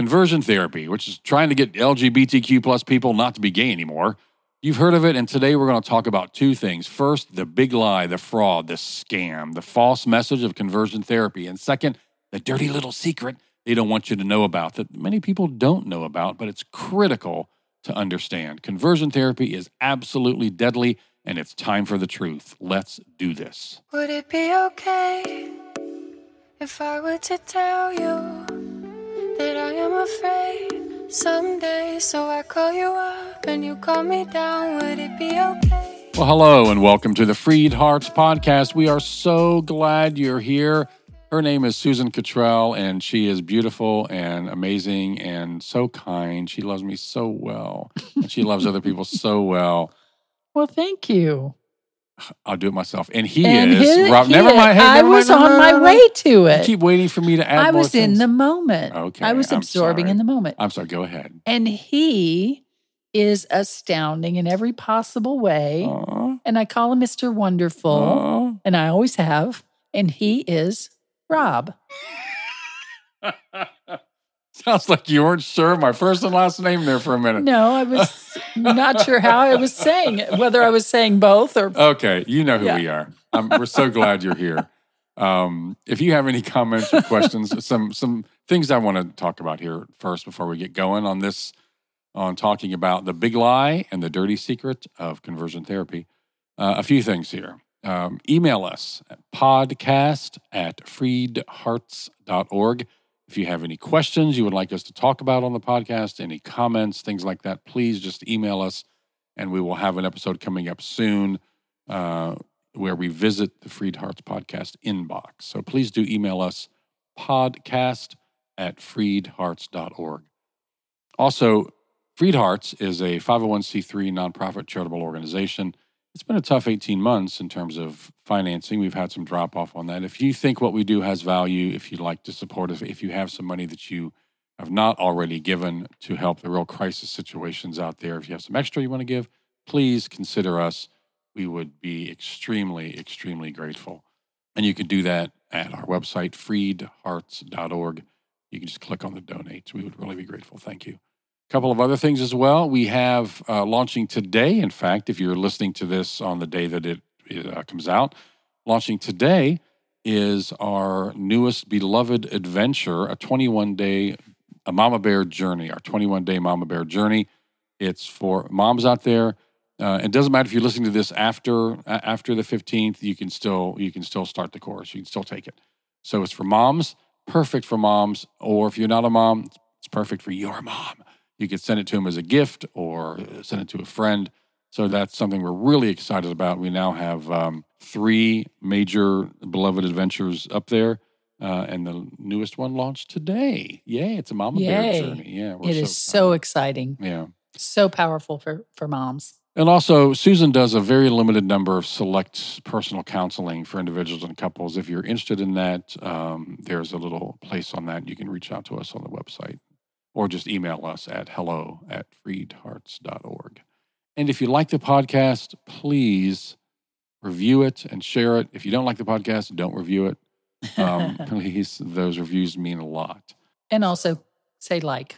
conversion therapy, which is trying to get LGBTQ plus people not to be gay anymore. You've heard of it, and today we're going to talk about two things. First, the big lie, the fraud, the scam, the false message of conversion therapy. And second, the dirty little secret they don't want you to know about that many people don't know about, but it's critical to understand. Conversion therapy is absolutely deadly, and it's time for the truth. Let's do this. Would it be okay if I were to tell you that I am afraid someday? So I call you up and you call me down. Would it be okay? Well, hello, and welcome to the Freed Hearts Podcast. We are so glad you're here. Her name is Susan Cottrell, and she is beautiful and amazing and so kind. She loves me so well, and she loves other people so well. Well, thank you. I'll do it myself. And he And is Rob. he Never mind. Hey, I was mind, on my way to it. You keep waiting for me to add I was in the moment. Okay, I was I'm absorbing sorry. in the moment. I'm sorry. Go ahead. and he is astounding in every possible way. Aw, And I call him Mr. Wonderful, aw. and I always have. And he is Rob. Sounds like you weren't sure my first and last name there for a minute. No, I was not sure how I was saying it, whether I was saying both or Okay, you know who Yeah. we are. Um, we're so glad you're here. Um, if you have any comments or questions, some some things I want to talk about here first before we get going on this, on talking about the big lie and the dirty secret of conversion therapy. Uh, a few things here. Um, email us at podcast at freedhearts.org. If you have any questions you would like us to talk about on the podcast, any comments, things like that, please just email us and we will have an episode coming up soon uh, where we visit the Freed Hearts podcast inbox. So please do email us podcast at freedhearts.org. Also, Freed Hearts is a 501c3 nonprofit charitable organization. It's been a tough 18 months in terms of financing. We've had some drop off on that. If you think what we do has value, if you'd like to support us, if you have some money that you have not already given to help the real crisis situations out there, if you have some extra you want to give, please consider us. We would be extremely, extremely grateful. And you can do that at our website, freedhearts.org. You can just click on the donate. We would really be grateful. Thank you. Couple of other things as well. We have uh, launching today, in fact, if you're listening to this on the day that it, it uh, comes out, launching today is our newest beloved adventure, a 21 day a mama bear journey, our 21 day mama bear journey. It's for moms out there. Uh, it doesn't matter if you're listening to this after after the 15th. You can still you can still start the course. You can still take it. So it's for moms, perfect for moms. Or if you're not a mom, it's perfect for your mom. You could send it to them as a gift or send it to a friend. So that's something we're really excited about. We now have um, three major beloved adventures up there. Uh, and the newest one launched today. Yay, it's a mama bear journey. Yeah, we're it is so exciting, Yeah. so powerful for, for moms. And also, Susan does a very limited number of select personal counseling for individuals and couples. If you're interested in that, um, there's a little place on that. You can reach out to us on the website or just email us at hello at freedhearts.org. And if you like the podcast, please review it and share it. If you don't like the podcast, don't review it. Um, please, those reviews mean a lot. and also say like,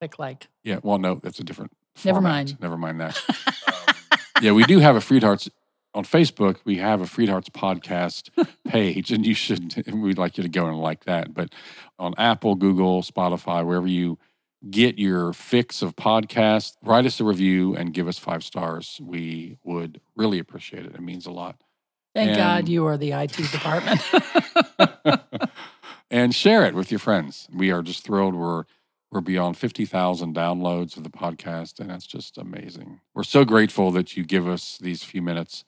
click like. Yeah, well, no, that's a different. Never format. mind. Never mind that. yeah, we do have a Freed Hearts on Facebook. We have a Freed Hearts podcast page, and you should. We'd like you to go and like that. But on Apple, Google, Spotify, wherever you get your fix of podcasts, write us a review and give us five stars. We would really appreciate it. It means a lot. Thank And- God you are the IT department. and share it with your friends. We are just thrilled. We're we're beyond fifty thousand downloads of the podcast, and that's just amazing. We're so grateful that you give us these few minutes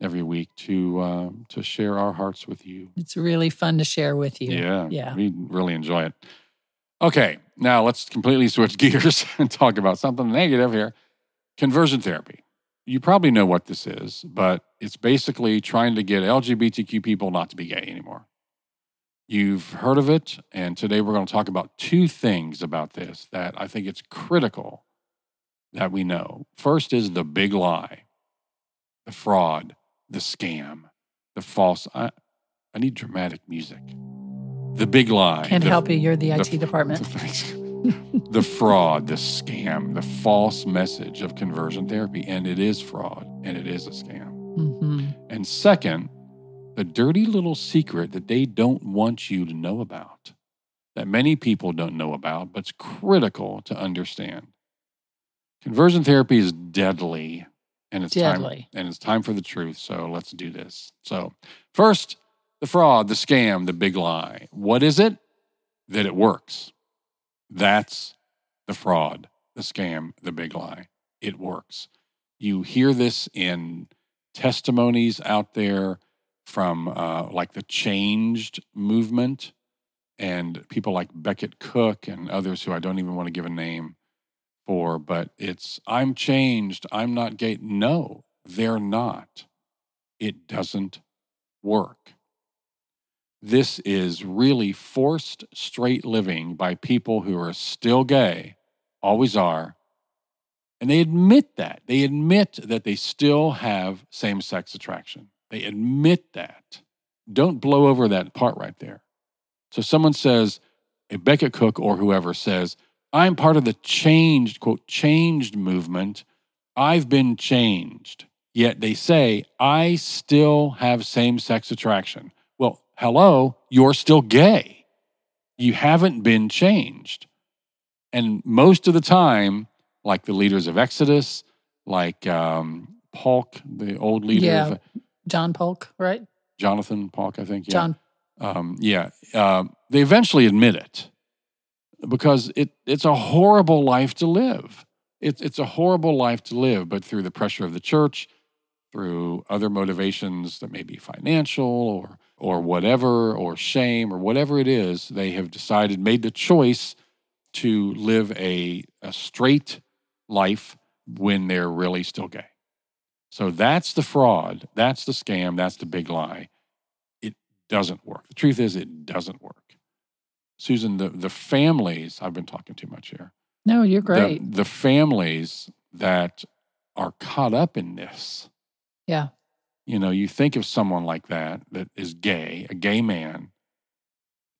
every week to uh, to share our hearts with you. it's really fun to share with you. Yeah, Yeah. we really enjoy it. Okay, now let's completely switch gears and talk about something negative here: conversion therapy. You probably know what this is, but it's basically trying to get LGBTQ people not to be gay anymore. You've heard of it, and today we're going to talk about two things about this that I think it's critical that we know. First is the big lie, the fraud, the scam, the false. I, I need dramatic music. The big lie. Can't the- help you. You're the the- IT department. The fraud, the scam, the false message of conversion therapy. And it is fraud and it is a scam. hmm And second, the dirty little secret that they don't want you to know about, that many people don't know about, but's critical to understand. Conversion therapy is deadly, and it's Deadly. time and it's time for the truth. So let's do this. So first, the fraud, the scam, the big lie. What is it? That it works. That's the fraud, the scam, the big lie. It works. You hear this in testimonies out there from uh, like the changed movement and people like Becket Cook and others who I don't even want to give a name for, but it's I'm changed, I'm not gay. No, they're not. It doesn't work. This is really forced straight living by people who are still gay, always are, and they admit that. They admit that they still have same sex attraction. They admit that. Don't blow over that part right there. So someone says, a Becket Cook or whoever says, I'm part of the changed, quote, changed movement. I've been changed. Yet they say, I still have same sex attraction. Hello, you're still gay. You haven't been changed. And most of the time, like the leaders of Exodus, like um, Paulk, the old leader, Yeah. of, John Paulk, right? Jonathan Paulk, I think. Yeah. John. Um, yeah. Um, they eventually admit it because it, it's a horrible life to live. It's it's a horrible life to live, but through the pressure of the church, through other motivations that may be financial or or whatever, or shame or whatever it is, they have decided, made the choice to live a, a straight life when they're really still gay. So that's the fraud, that's the scam, that's the big lie. It doesn't work. The truth is, it doesn't work. Susan, the, the families, I've been talking too much here. No, you're The- great. The, families that are caught up in this. Yeah. You know, you think of someone like that that is gay, a gay man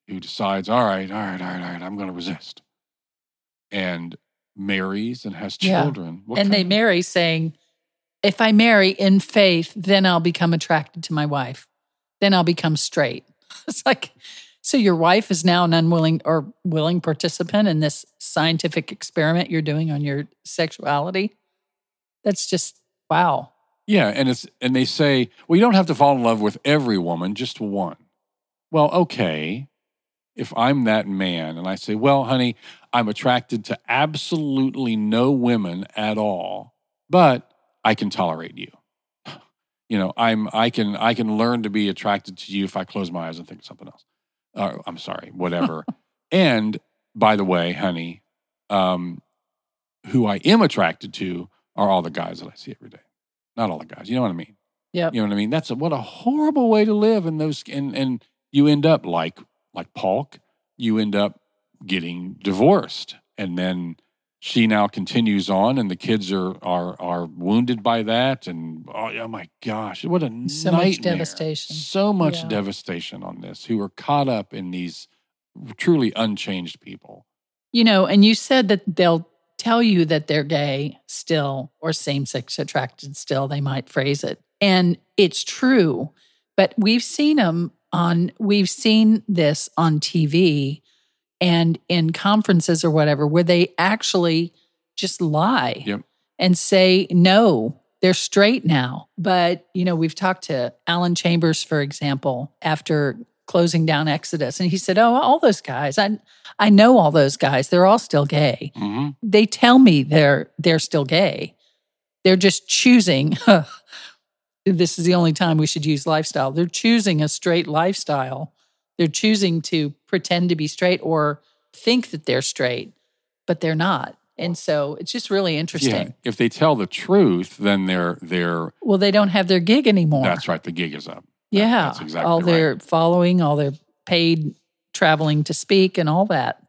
who decides, all right, all right, all right, all right, I'm going to resist. And marries and has children. What and they of- marry saying, if I marry in faith, then I'll become attracted to my wife. Then I'll become straight. It's like, so your wife is now an unwilling or willing participant in this scientific experiment you're doing on your sexuality. That's just wow. Yeah, and it's and they say, well, you don't have to fall in love with every woman, just one. Well, okay. If I'm that man and I say, well, honey, I'm attracted to absolutely no women at all, but I can tolerate you. You know, I'm I can I can learn to be attracted to you if I close my eyes and think of something else. Uh, I'm sorry, whatever. and by the way, honey, um, who I am attracted to are all the guys that I see every day not all the guys. You know what I mean? Yeah. You know what I mean? That's a, what a horrible way to live. And those and and you end up like like Paulk. You end up getting divorced, and then she now continues on, and the kids are are are wounded by that. And oh, oh my gosh, what a So much devastation. So much Yeah. devastation on this. Who are caught up in these truly unchanged people. You know, and you said that they'll tell you that they're gay still or same sex attracted still, they might phrase it. And it's true. But we've seen them on, we've seen this on TV and in conferences or whatever, where they actually just lie Yep. and say, no, they're straight now. But, you know, we've talked to Alan Chambers, for example, after closing down Exodus, and he said, oh, all those guys, I, I know all those guys. They're all still gay. hmm They tell me they're they're still gay. They're just choosing. this is the only time we should use lifestyle. They're choosing a straight lifestyle. They're choosing to pretend to be straight or think that they're straight, but they're not. And so it's just really interesting. Yeah. If they tell the truth, then they're they're Well, they don't have their gig anymore. that's right. The gig is up. Yeah. that's exactly all right. their following, all their paid traveling to speak and all that.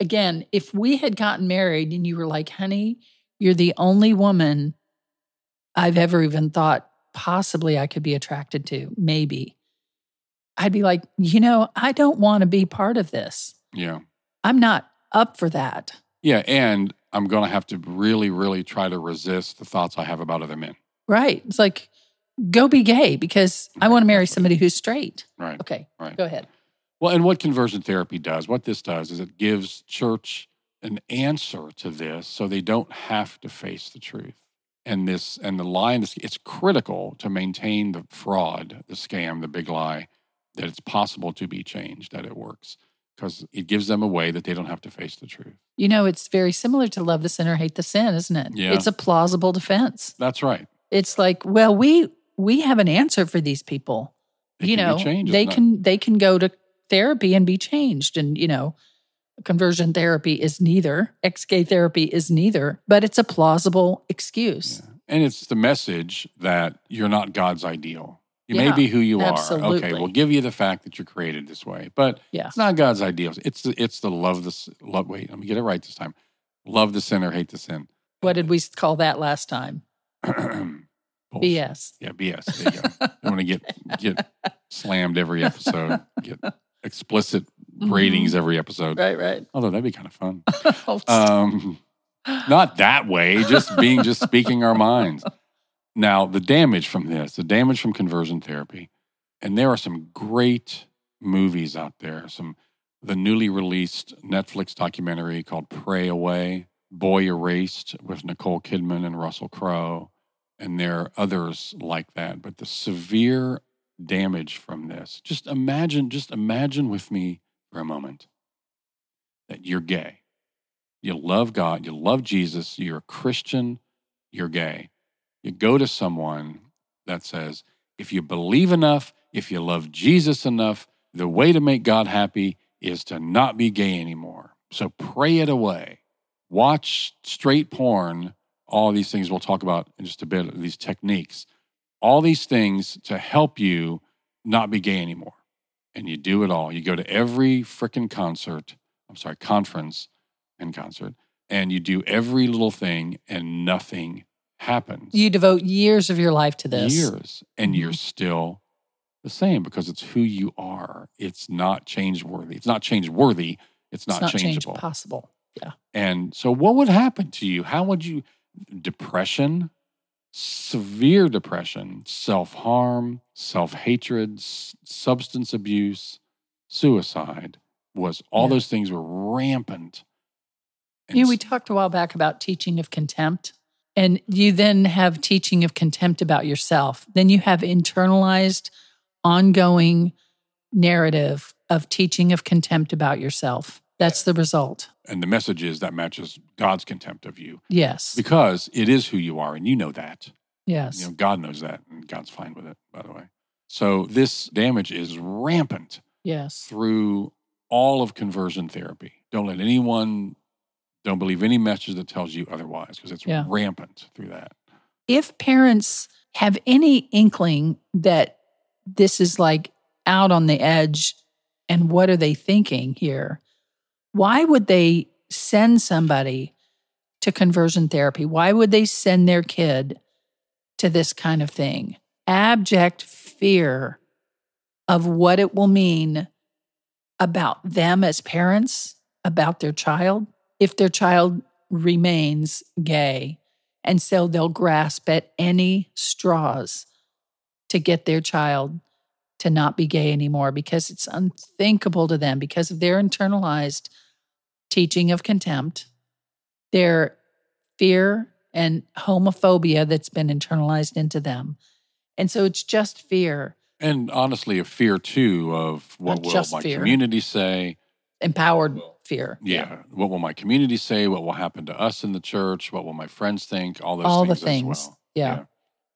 Again, if we had gotten married and you were like, honey, you're the only woman I've ever even thought possibly I could be attracted to, maybe. I'd be like, you know, I don't want to be part of this. Yeah. I'm not up for that. Yeah. And I'm going to have to really, really try to resist the thoughts I have about other men. Right. It's like, go be gay because I want to marry somebody who's straight. Right. Okay. Right. Go ahead. Well, and what conversion therapy does, what this does is it gives church an answer to this so they don't have to face the truth. And this and the line is it's critical to maintain the fraud, the scam, the big lie, that it's possible to be changed, that it works. Because it gives them a way that they don't have to face the truth. You know, it's very similar to love the sinner, hate the sin, isn't it? Yeah. It's a plausible defense. That's right. It's like, well, we we have an answer for these people. It you know, changed, they isn't it? can they can go to therapy and be changed. And you know, conversion therapy is neither. Ex gay therapy is neither, but it's a plausible excuse. Yeah. And it's the message that you're not God's ideal. You may be who you are. Okay, we'll give you the fact that you're created this way, but Yeah. it's not God's ideal. It's the, it's the love this love. Wait, let me get it right this time. Love the sinner, hate the sin. What did we call that last time? Bullshit. BS. Yeah, BS. There you go. I want to get get slammed every episode. Get explicit ratings every episode. Right, right. Although that'd be kind of fun. Oh, Um, not that way, just being, just speaking our minds. Now, the damage from this, the damage from conversion therapy, and there are some great movies out there. Some, the newly released Netflix documentary called Pray Away, Boy Erased with Nicole Kidman and Russell Crowe. And there are others like that. But the severe damage from this, just imagine, just imagine with me for a moment that you're gay you love God, you love Jesus, you're a Christian, you're gay. You go to someone that says, if you believe enough, if you love Jesus enough, the way to make God happy is to not be gay anymore. So pray it away. Watch straight porn, all these things we'll talk about in just a bit, these techniques, all these things to help you not be gay anymore. And you do it all. You go to every freaking concert, I'm sorry, conference and concert and you do every little thing and nothing happens. You devote years of your life to this. Years and Mhm. you're still the same because it's who you are. It's not change worthy. It's not change worthy. It's It's not, not change changeable. possible. and so what would happen to you? How would you depression, severe depression, self-harm, self-hatred, s- substance abuse, suicide was all Yeah. those things were rampant. And You know, we talked a while back about teaching of contempt, and you then have teaching of contempt about yourself. Then you have internalized, ongoing narrative of teaching of contempt about yourself. That's the result. And the message is that matches God's contempt of you Yes. because it is who you are and you know that. Yes. You know, God knows that and God's fine with it, by the way. So this damage is rampant yes. through all of conversion therapy. Don't let anyone, don't believe any message that tells you otherwise because it's Yeah. rampant through that. If parents have any inkling that this is like out on the edge and what are they thinking here? Why would they send somebody to conversion therapy? Why would they send their kid to this kind of thing? Abject fear of what it will mean about them as parents, about their child, if their child remains gay. And so they'll grasp at any straws to get their child to not be gay anymore because it's unthinkable to them because of their internalized teaching of contempt, their fear and homophobia that's been internalized into them. And so it's just fear, And honestly, a fear too of what will my fear. community say? empowered fear. Yeah. What will my community say? What will happen to us in the church? What will my friends think? All those All the things, things. as well. Yeah.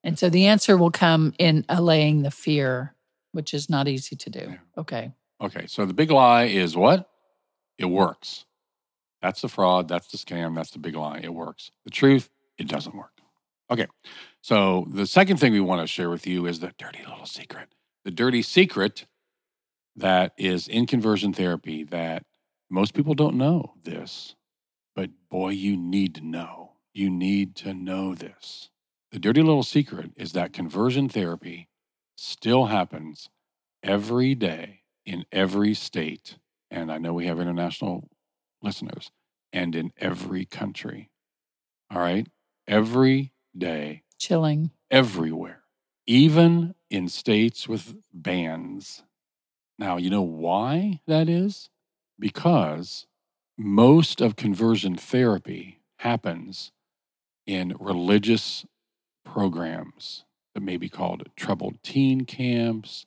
And so the answer will come in allaying the fear, which is not easy to do. Yeah. Okay. Okay. So the big lie is what? It works. That's the fraud. That's the scam. That's the big lie. It works. The truth, it doesn't work. Okay. So the second thing we want to share with you is the dirty little secret. The dirty secret that is in conversion therapy that most people don't know this, but boy, you need to know. You need to know this. The dirty little secret is that conversion therapy still happens every day in every state. And I know we have international listeners, and in every country. All right? Every day, Chilling. everywhere, even in states with bans. Now, you know why that is? Because most of conversion therapy happens in religious programs that may be called troubled teen camps,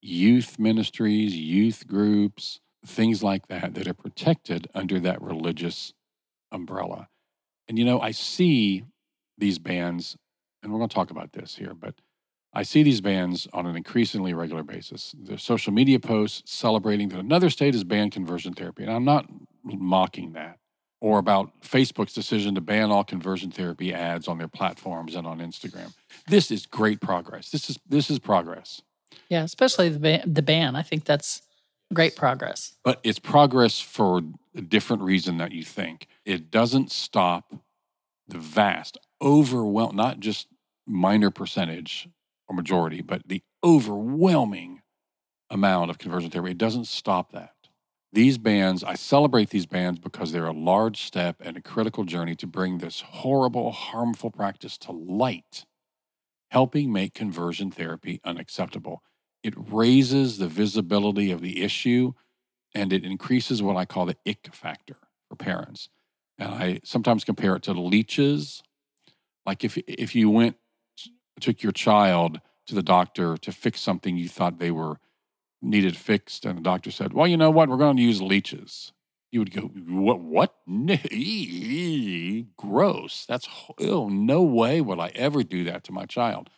youth ministries, youth groups, things like that, that are protected under that religious umbrella. And you know, I see these bans, and we're going to talk about this here, but I see these bans on an increasingly regular basis. There's social media posts celebrating that another state has banned conversion therapy. And I'm not mocking that. Or about Facebook's decision to ban all conversion therapy ads on their platforms and on Instagram. This is great progress. This is this is progress. Yeah, especially the ban, the ban. I think that's great progress. But it's progress for a different reason that you think. It doesn't stop the vast, overwhelm not just minor percentage or majority, but the overwhelming amount of conversion therapy. It doesn't stop that. These bans, I celebrate these bans because they're a large step and a critical journey to bring this horrible, harmful practice to light, helping make conversion therapy unacceptable. It raises the visibility of the issue and it increases what I call the ick factor for parents. And I sometimes compare it to leeches. Like if if you went took your child to the doctor to fix something you thought they were needed fixed, and the doctor said, "Well, you know what? We're going to use leeches." You would go, "What? What? Gross! That's oh, no way would I ever do that to my child."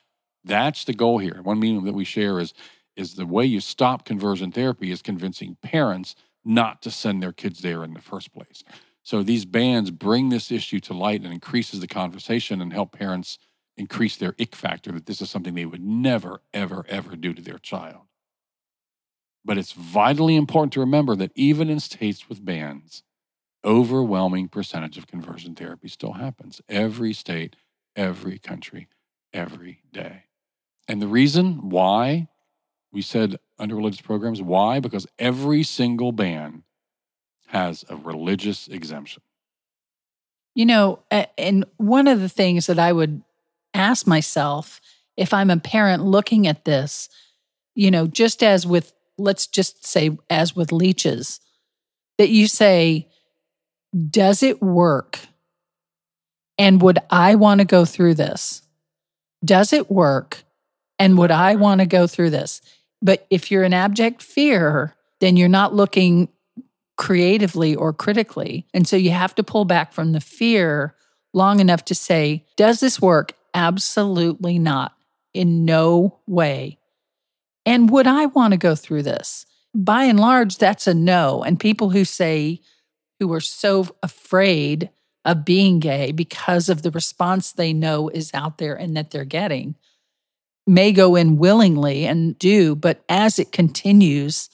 That's the goal here. One meaning that we share is is the way you stop conversion therapy is convincing parents not to send their kids there in the first place. So these bans bring this issue to light and increases the conversation and help parents increase their ick factor that this is something they would never, ever, ever do to their child. But it's vitally important to remember that even in states with bans, overwhelming percentage of conversion therapy still happens. Every state, every country, every day. And the reason why we said under religious programs, why? Because every single ban has a religious exemption. You know, and one of the things that I would ask myself if I'm a parent looking at this, you know, just as with, let's just say, as with leeches, that you say, does it work? And would I want to go through this? Does it work? And would I want to go through this? But if you're in abject fear, then you're not looking creatively or critically. And so you have to pull back from the fear long enough to say, does this work? Absolutely not. In no way. And would I want to go through this? By and large, that's a no. And people who say, who are so afraid of being gay because of the response they know is out there and that they're getting, may go in willingly and do. But as it continues,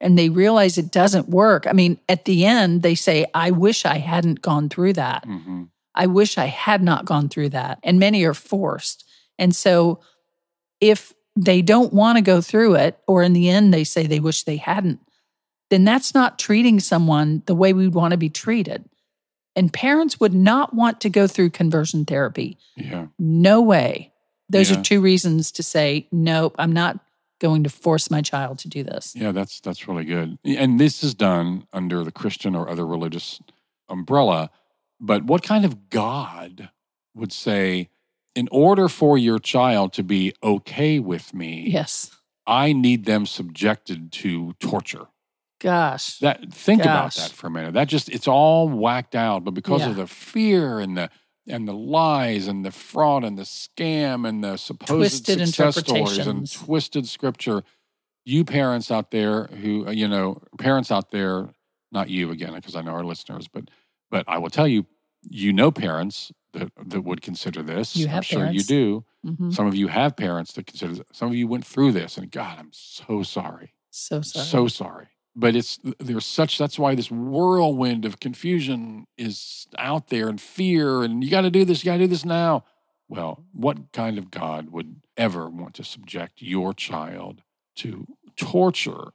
and they realize it doesn't work. I mean, at the end, they say, I wish I hadn't gone through that. Mm-hmm. I wish I had not gone through that. And many are forced. And so if they don't want to go through it, or in the end, they say they wish they hadn't, then that's not treating someone the way we'd want to be treated. And parents would not want to go through conversion therapy. Yeah. No way. Those Yeah. are two reasons to say, nope, I'm not going to force my child to do this. Yeah, that's that's really good. And this is done under the Christian or other religious umbrella. But what kind of God would say, in order for your child to be okay with me, Yes. I need them subjected to torture? Gosh. That think about that for a minute. That just it's all whacked out, but because Yeah. of the fear and the and the lies and the fraud and the scam and the supposed Twisted success stories and twisted scripture, you parents out there who uh, you know parents out there, not you again because I know our listeners, but but I will tell you, you know parents that that would consider this. You I'm have sure you parents. do. Mhm. Some of you have parents that consider. this. Some of you went through this, and God, I'm so sorry. So sorry. So sorry. But it's there's such that's why this whirlwind of confusion is out there and fear and you got to do this, you got to do this now. Well, what kind of God would ever want to subject your child to torture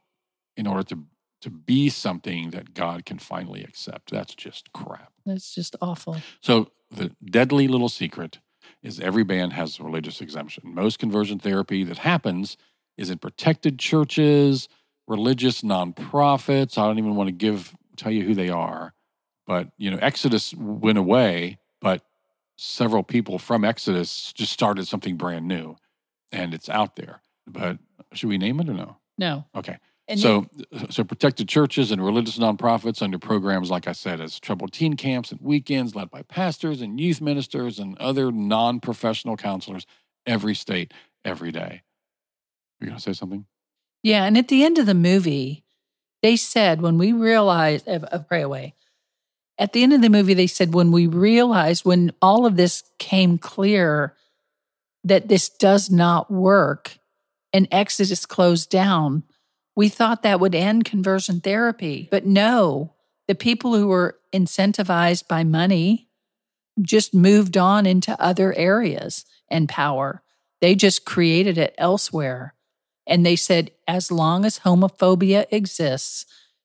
in order to to be something that God can finally accept. That's just crap. That's just awful. So the deadly little secret is every band has a religious exemption. Most conversion therapy that happens is in protected churches, religious nonprofits. I don't even want to give tell you who they are, but you know, Exodus went away, but several people from Exodus just started something brand new, and it's out there. But should we name it or no? No. Okay. And so, so protected churches and religious nonprofits under programs, like I said, as troubled teen camps and weekends led by pastors and youth ministers and other non-professional counselors, every state, every day. You're going to say something? Yeah, and at the end of the movie, they said when we realized of, of Pray Away, at the end of the movie, they said when we realized when all of this came clear that this does not work and Exodus closed down, we thought that would end conversion therapy. But no, the people who were incentivized by money just moved on into other areas and power. They just created it elsewhere. And they said, as long as homophobia exists,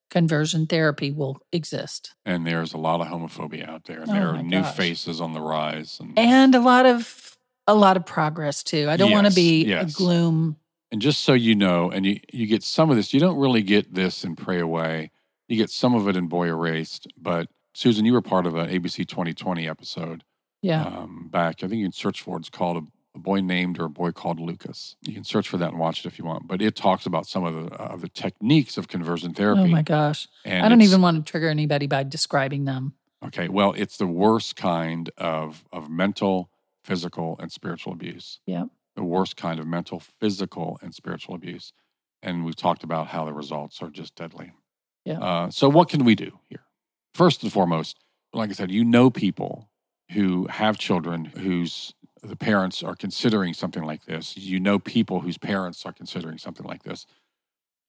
conversion therapy will exist. And there's a lot of homophobia out there, and Oh there are new gosh. faces on the rise. And, And a lot of a lot of progress too. I don't want to be yes. a gloom. and just so you know, and you, you get some of this, you don't really get this in Pray Away. You get some of it in Boy Erased. But Susan, you were part of an ABC 2020 episode Yeah. um, back. I think you can search for it. It's called a, boy named or a boy called Lucas. You can search for that and watch it if you want. But it talks about some of the of the techniques of conversion therapy. oh my gosh. And I don't even want to trigger anybody by describing them. Okay, well, it's the worst kind of of mental, physical, and spiritual abuse. Yep. The worst kind of mental, physical, and spiritual abuse. And we've talked about how the results are just deadly. Yeah. Uh, so, what can we do here? First and foremost, like I said, you know people who have children whose the parents are considering something like this. You know people whose parents are considering something like this.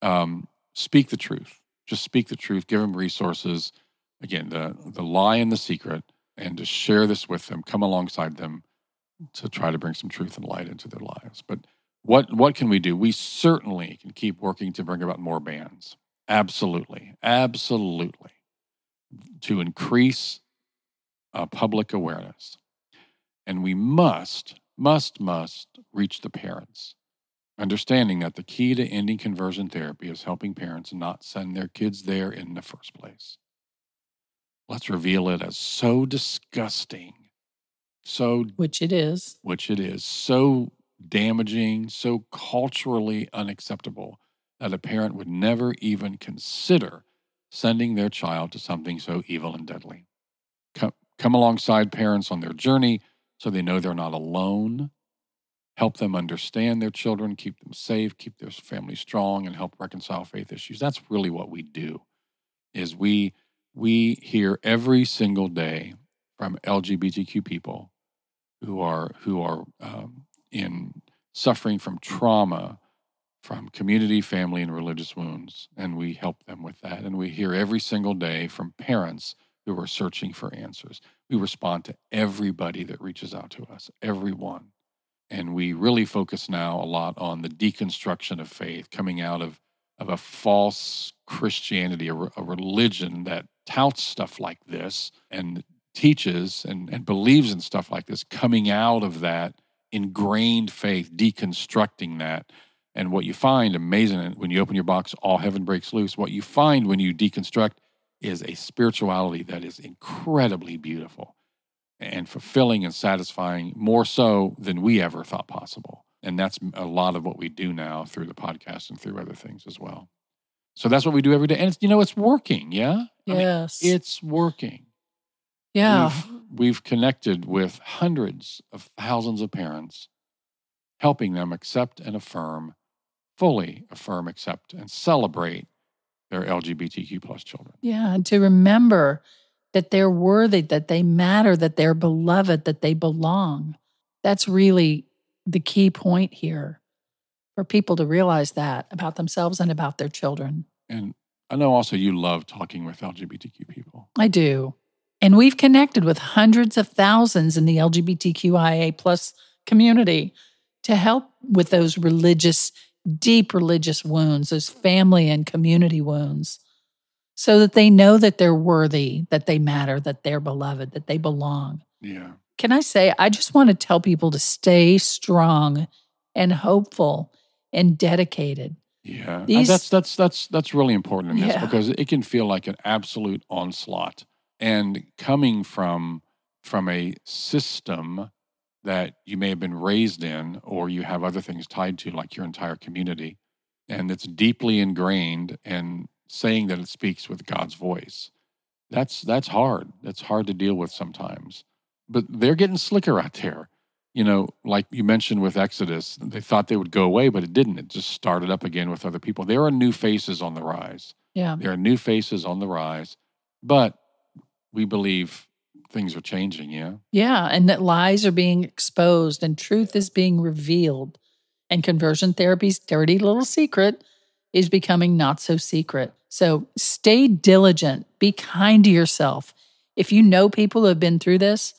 Um, speak the truth. Just speak the truth. Give them resources. Again, the the lie and the secret, and to share this with them. Come alongside them to try to bring some truth and light into their lives. But what what can we do? We certainly can keep working to bring about more bans. Absolutely, absolutely, to increase uh, public awareness, and we must, must, must reach the parents, understanding that the key to ending conversion therapy is helping parents not send their kids there in the first place. Let's reveal it as so disgusting, so Which it is. which it is, so damaging, so culturally unacceptable that a parent would never even consider sending their child to something so evil and deadly. Come, come alongside parents on their journey so they know they're not alone. Help them understand their children, keep them safe, keep their family strong, and help reconcile faith issues. That's really what we do. Is we we hear every single day from LGBTQ people who are who are um, in suffering from trauma from community, family, and religious wounds, and we help them with that. And we hear every single day from parents who are searching for answers. We respond to everybody that reaches out to us, everyone, and we really focus now a lot on the deconstruction of faith, coming out of of a false Christianity, a, a religion that touts stuff like this and teaches and, and believes in stuff like this, coming out of that ingrained faith, deconstructing that. And what you find amazing when you open your box, all heaven breaks loose. What you find when you deconstruct is a spirituality that is incredibly beautiful and fulfilling and satisfying, more so than we ever thought possible. And that's a lot of what we do now through the podcast and through other things as well. So that's what we do every day. And it's, you know, it's working. Yeah. I mean, Yes. it's working. yeah. We've, we've connected with hundreds of thousands of parents, helping them accept and affirm, fully affirm, accept, and celebrate their LGBTQ plus children. Yeah, and to remember that they're worthy, that they matter, that they're beloved, that they belong. That's really the key point here for people to realize that about themselves and about their children. And I know also you love talking with LGBTQ people. I do. And we've connected with hundreds of thousands in the LGBTQIA plus community to help with those religious, deep religious wounds, those family and community wounds. so that they know that they're worthy, that they matter, that they're beloved, that they belong. Yeah. Can I say, I just want to tell people to stay strong and hopeful and dedicated. Yeah. Uh, These- that's that's that's that's really important in this Yeah. because it can feel like an absolute onslaught. And coming from from a system that you may have been raised in or you have other things tied to like your entire community and it's deeply ingrained and saying that it speaks with God's voice. That's that's hard. That's hard to deal with sometimes. But they're getting slicker out there. You know, like you mentioned with Exodus, they thought they would go away, but it didn't. It just started up again with other people. There are new faces on the rise. Yeah. There are new faces on the rise, but we believe things are changing. Yeah. Yeah. And that lies are being exposed and truth is being revealed. And conversion therapy's dirty little secret is becoming not so secret. So stay diligent, be kind to yourself. If you know people who have been through this,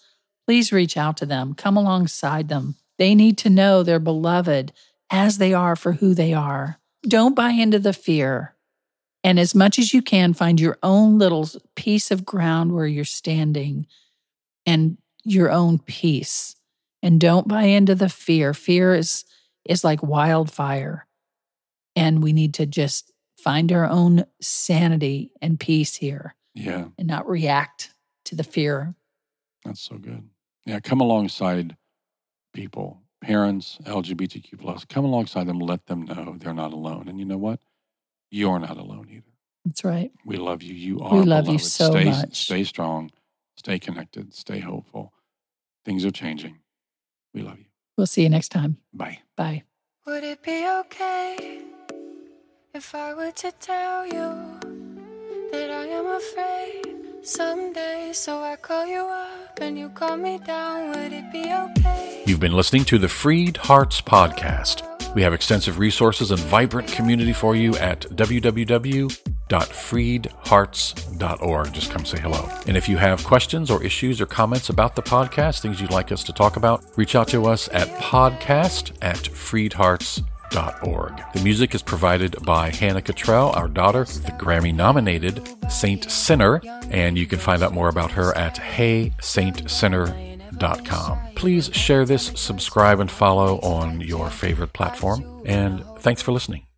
please reach out to them, come alongside them. They need to know they're beloved as they are for who they are. Don't buy into the fear. And as much as you can, find your own little piece of ground where you're standing and your own peace. And don't buy into the fear. Fear is is like wildfire. And we need to just find our own sanity and peace here Yeah. and not react to the fear. That's so good. Yeah. Come alongside people, parents, LGBTQ plus, come alongside them, let them know they're not alone. And you know what? You're not alone either. That's right. We love you. You are. We love you so stay, much. Stay strong. Stay connected. Stay hopeful. Things are changing. We love you. We'll see you next time. Bye. Bye. Would it be okay if I were to tell you that I am afraid someday? So I call you up and you call me down. Would it be okay? You've been listening to the Freed Hearts Podcast. We have extensive resources and vibrant community for you at www.freedhearts.org. Just come say hello. And if you have questions or issues or comments about the podcast, things you'd like us to talk about, reach out to us at podcast at freedhearts.org. The music is provided by Hannah Cottrell, our daughter, the Grammy nominated Saint Sinner, and you can find out more about her at hey saint heysaintsinner.com. Please share this, subscribe, and follow on your favorite platform. And thanks for listening.